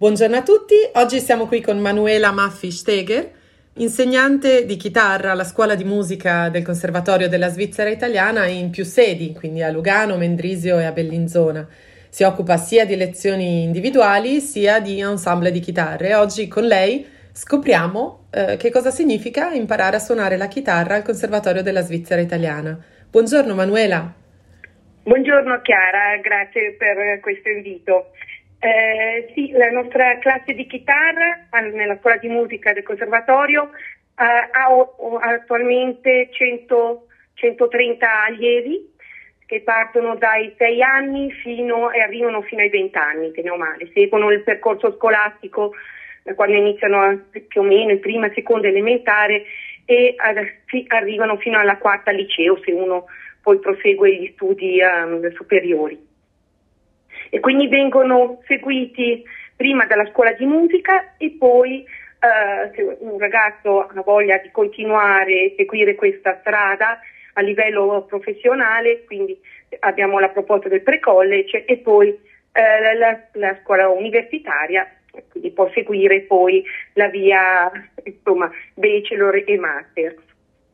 Buongiorno a tutti, oggi siamo qui con Manuela Maffi-Steger, insegnante di chitarra alla scuola di musica del Conservatorio della Svizzera Italiana in più sedi, quindi a Lugano, Mendrisio e a Bellinzona. Si occupa sia di lezioni individuali sia di ensemble di chitarre. Oggi con lei scopriamo eh, che cosa significa imparare a suonare la chitarra al Conservatorio della Svizzera Italiana. Buongiorno Manuela. Buongiorno Chiara, grazie per questo invito. Eh, sì, la nostra classe di chitarra nella scuola di musica del conservatorio eh, ha o, attualmente 100, 130 allievi che partono dai 6 anni fino, e arrivano fino ai 20 anni, che ne male, seguono il percorso scolastico eh, quando iniziano più o meno in prima, seconda elementare e arrivano fino alla quarta liceo se uno poi prosegue gli studi um, superiori e quindi vengono seguiti prima dalla scuola di musica e poi eh, se un ragazzo ha voglia di continuare a seguire questa strada a livello professionale, quindi abbiamo la proposta del pre-college e poi eh, la, la, scuola universitaria, quindi può seguire poi la via insomma, bachelor e master.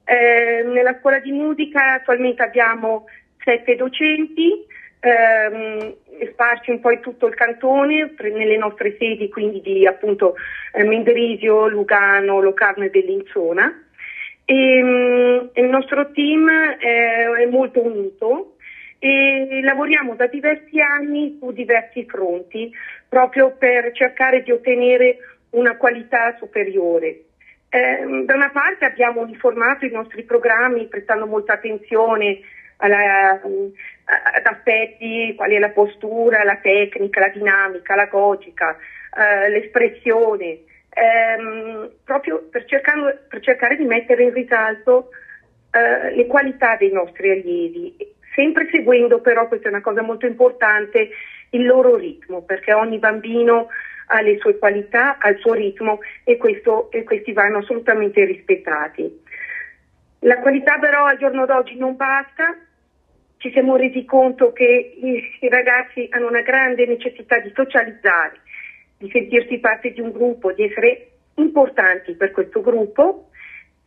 Eh, nella scuola di musica attualmente abbiamo sette docenti, ehm, sparsi un po' in tutto il cantone, nelle nostre sedi quindi di appunto eh, Menderisio, Lugano, Locarno e Bellinzona. E, um, il nostro team eh, è molto unito e lavoriamo da diversi anni su diversi fronti proprio per cercare di ottenere una qualità superiore. Eh, da una parte abbiamo uniformato i nostri programmi prestando molta attenzione alla, ad aspetti quali è la postura, la tecnica, la dinamica, la logica, eh, l'espressione, ehm, proprio per, cercando, per, cercare di mettere in risalto eh, le qualità dei nostri allievi, sempre seguendo però, questa è una cosa molto importante, il loro ritmo, perché ogni bambino ha le sue qualità, ha il suo ritmo e, questo, e questi vanno assolutamente rispettati. La qualità però al giorno d'oggi non basta, ci siamo resi conto che i, ragazzi hanno una grande necessità di socializzare, di sentirsi parte di un gruppo, di essere importanti per questo gruppo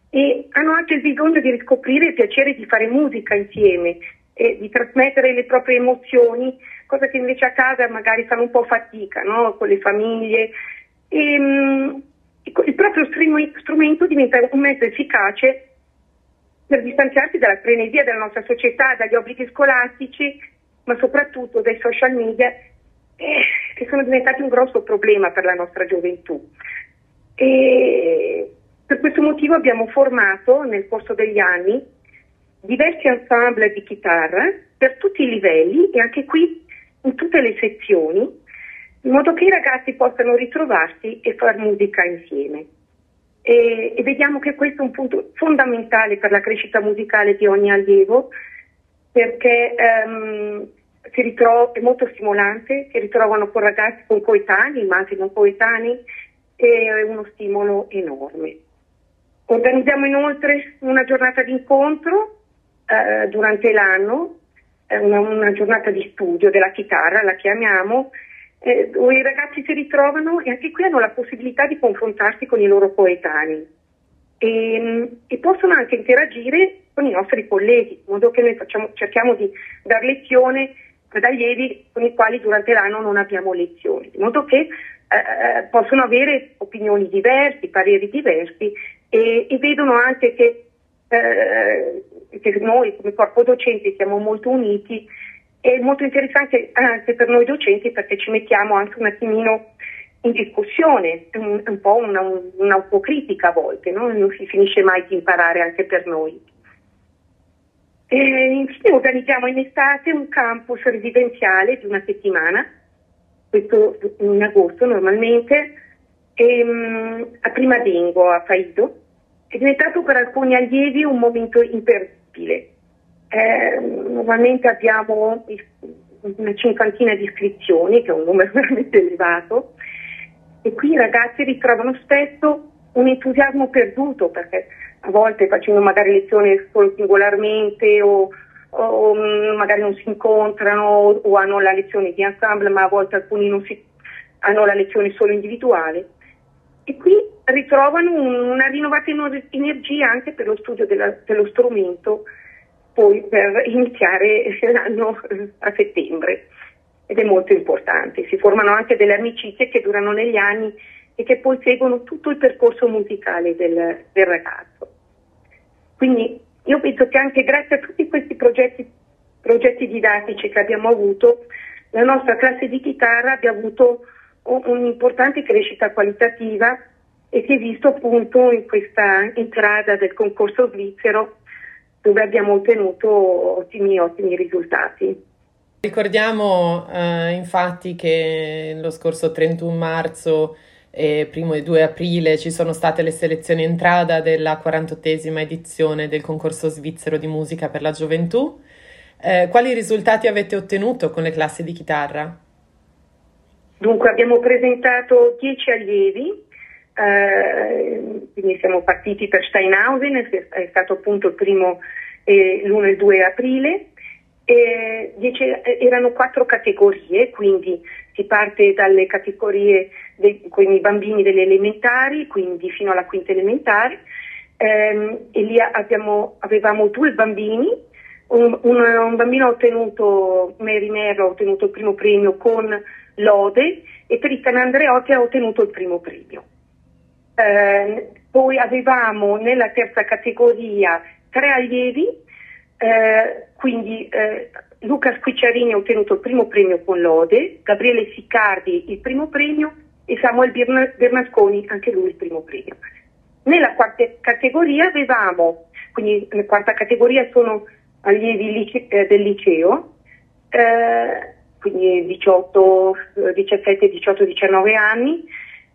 e hanno anche il bisogno di riscoprire il piacere di fare musica insieme e di trasmettere le proprie emozioni, cosa che invece a casa magari fanno un po' fatica no? con le famiglie. E, um, il proprio strumento diventa un mezzo efficace per distanziarsi dalla frenesia della nostra società, dagli obblighi scolastici, ma soprattutto dai social media eh, che sono diventati un grosso problema per la nostra gioventù. E per questo motivo abbiamo formato nel corso degli anni diversi ensemble di chitarra per tutti i livelli e anche qui in tutte le sezioni, in modo che i ragazzi possano ritrovarsi e fare musica insieme e, e vediamo che questo è un punto fondamentale per la crescita musicale di ogni allievo perché um, ritrova, è molto stimolante, si ritrovano con ragazzi con coetanei, ma anche non coetanei, è uno stimolo enorme. Organizziamo inoltre una giornata di incontro eh, durante l'anno, una, una, giornata di studio della chitarra, la chiamiamo, eh, i ragazzi si ritrovano e anche qui hanno la possibilità di confrontarsi con i loro coetanei. E, e possono anche interagire con i nostri colleghi, in modo che noi facciamo, cerchiamo di dar lezione ad allievi con i quali durante l'anno non abbiamo lezioni, in modo che eh, eh possono avere opinioni diverse, pareri diversi e, e vedono anche che, eh, che noi come corpo docente siamo molto uniti è molto interessante anche per noi docenti perché ci mettiamo anche un attimino in discussione, un, un po' una, un'autocritica a volte, no? non si finisce mai di imparare anche per noi. E infine organizziamo in estate un campus residenziale di una settimana, questo in agosto normalmente, e, um, a Prima Dengo, a Faido. È diventato per alcuni allievi un momento imperdibile eh, normalmente abbiamo una cinquantina di iscrizioni, che è un numero veramente elevato, e qui i ragazzi ritrovano spesso un entusiasmo perduto perché a volte facendo magari lezioni solo singolarmente o, o mm, magari non si incontrano o, hanno la lezione di ensemble, ma a volte alcuni non si, hanno la lezione solo individuale. E qui ritrovano una rinnovata energia anche per lo studio della, dello strumento poi per iniziare l'anno eh, a settembre ed è molto importante. Si formano anche delle amicizie che durano negli anni e che poi seguono tutto il percorso musicale del, del ragazzo. Quindi io penso che anche grazie a tutti questi progetti, progetti didattici che abbiamo avuto, la nostra classe di chitarra abbia avuto un'importante crescita qualitativa e si è visto appunto in questa entrata del concorso svizzero dove abbiamo ottenuto ottimi, ottimi risultati. Ricordiamo eh, infatti che lo scorso 31 marzo e primo e 2 aprile ci sono state le selezioni entrata della 48esima edizione del concorso svizzero di musica per la gioventù. Eh, quali risultati avete ottenuto con le classi di chitarra? Dunque abbiamo presentato 10 allievi, eh, quindi siamo partiti per Steinhausen, è stato appunto il primo eh, l'1 e il 2 aprile. Eh, dice, erano quattro categorie, quindi si parte dalle categorie dei, con i bambini delle elementari, quindi fino alla quinta elementare, ehm, e lì abbiamo, avevamo due bambini, un, un, un, bambino ha ottenuto, Mary Merlo ha ottenuto il primo premio con lode e Tritan Andreotti ha ottenuto il primo premio. Eh, poi avevamo nella terza categoria tre allievi, eh, quindi eh, Luca Squicciarini ha ottenuto il primo premio con lode, Gabriele Siccardi il primo premio e Samuel Bernasconi anche lui il primo premio. Nella quarta categoria avevamo, quindi nella quarta categoria sono allievi lice, eh, del liceo, eh, quindi 18, 17, 18, 19 anni,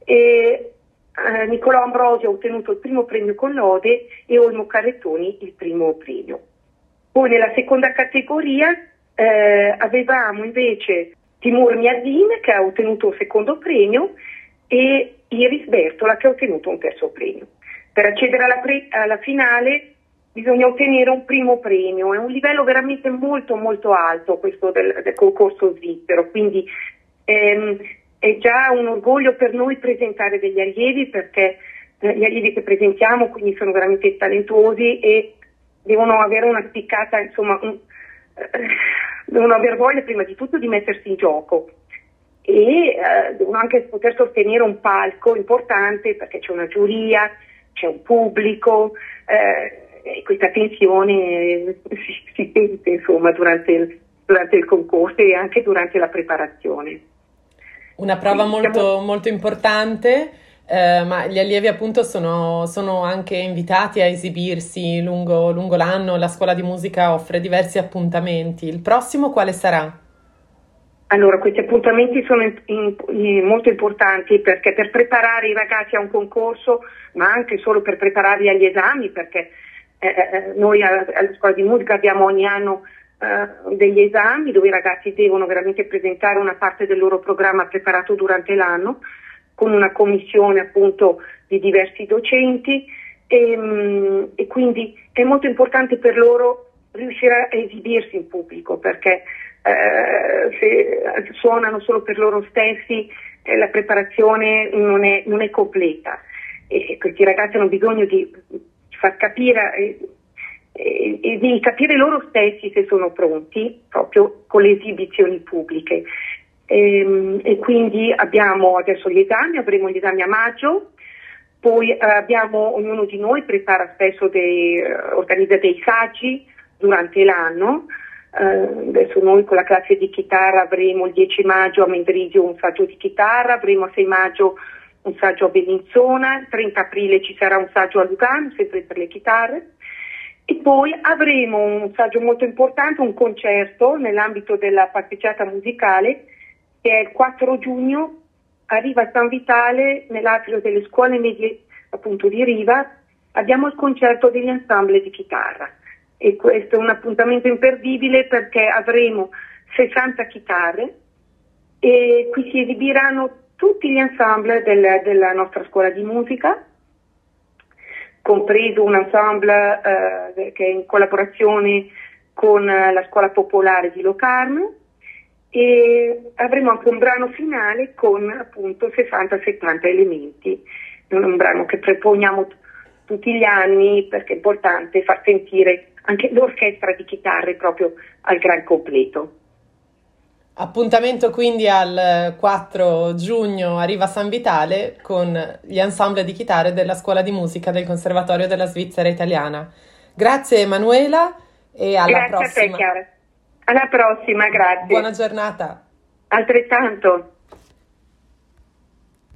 e eh, Nicolò Ambrosio ha ottenuto il primo premio con lode e Olmo Carrettoni il primo premio. Poi nella seconda categoria eh, avevamo invece Timur Miazin che ha ottenuto un secondo premio e Iris Bertola che ha ottenuto un terzo premio. Per accedere alla, pre- alla finale bisogna ottenere un primo premio, è un livello veramente molto molto alto questo del, del concorso svizzero, quindi ehm, è già un orgoglio per noi presentare degli allievi perché eh, gli allievi che presentiamo quindi sono veramente talentuosi e devono avere una spiccata, insomma, un, eh, devono aver voglia prima di tutto di mettersi in gioco e eh, devono anche poter sostenere un palco importante perché c'è una giuria, c'è un pubblico eh, e questa tensione si, si sente insomma durante il, durante il concorso e anche durante la preparazione. Una prova molto, molto importante, eh, ma gli allievi appunto sono, sono, anche invitati a esibirsi lungo, lungo l'anno, la scuola di musica offre diversi appuntamenti. Il prossimo quale sarà? Allora, questi appuntamenti sono in, in, molto importanti perché per preparare i ragazzi a un concorso, ma anche solo per prepararli agli esami, perché eh, eh, eh noi alla, alla scuola di musica abbiamo ogni anno eh, degli esami dove i ragazzi devono veramente presentare una parte del loro programma preparato durante l'anno con una commissione appunto di diversi docenti. E, mm, e quindi è molto importante per loro riuscire a esibirsi in pubblico perché eh, se suonano solo per loro stessi eh, la preparazione non è, non è, completa. E questi ragazzi hanno bisogno di far capire eh, e, di capire loro stessi se sono pronti proprio con le esibizioni pubbliche. E, ehm, e quindi abbiamo adesso gli esami, avremo gli esami a maggio, poi eh, abbiamo, ognuno di noi prepara spesso dei, eh, organizza dei saggi durante l'anno. Uh, adesso noi con la classe di chitarra avremo il 10 maggio a Mendrisio un saggio di chitarra, avremo a 6 maggio un saggio a Bellinzona, il 30 aprile ci sarà un saggio a Lugano, sempre per le chitarre. E poi avremo un saggio molto importante, un concerto nell'ambito della pasticciata musicale che è il 4 giugno a Riva San Vitale, nell'atrio delle scuole medie appunto di Riva, abbiamo il concerto degli ensemble di chitarra. E questo è un appuntamento imperdibile perché avremo 60 chitarre e qui si esibiranno tutti gli ensemble del, della nostra scuola di musica compreso un ensemble eh, che è in collaborazione con la scuola popolare di Locarno e avremo anche un brano finale con appunto 60-70 elementi, un brano che proponiamo t- tutti gli anni perché è importante far sentire anche l'orchestra di chitarre proprio al gran completo. Appuntamento quindi al 4 giugno a Riva San Vitale con gli ensemble di chitarre della Scuola di Musica del Conservatorio della Svizzera Italiana. Grazie Emanuela e alla grazie prossima. A te, Chiara. Alla prossima, grazie. Buona giornata. Altrettanto.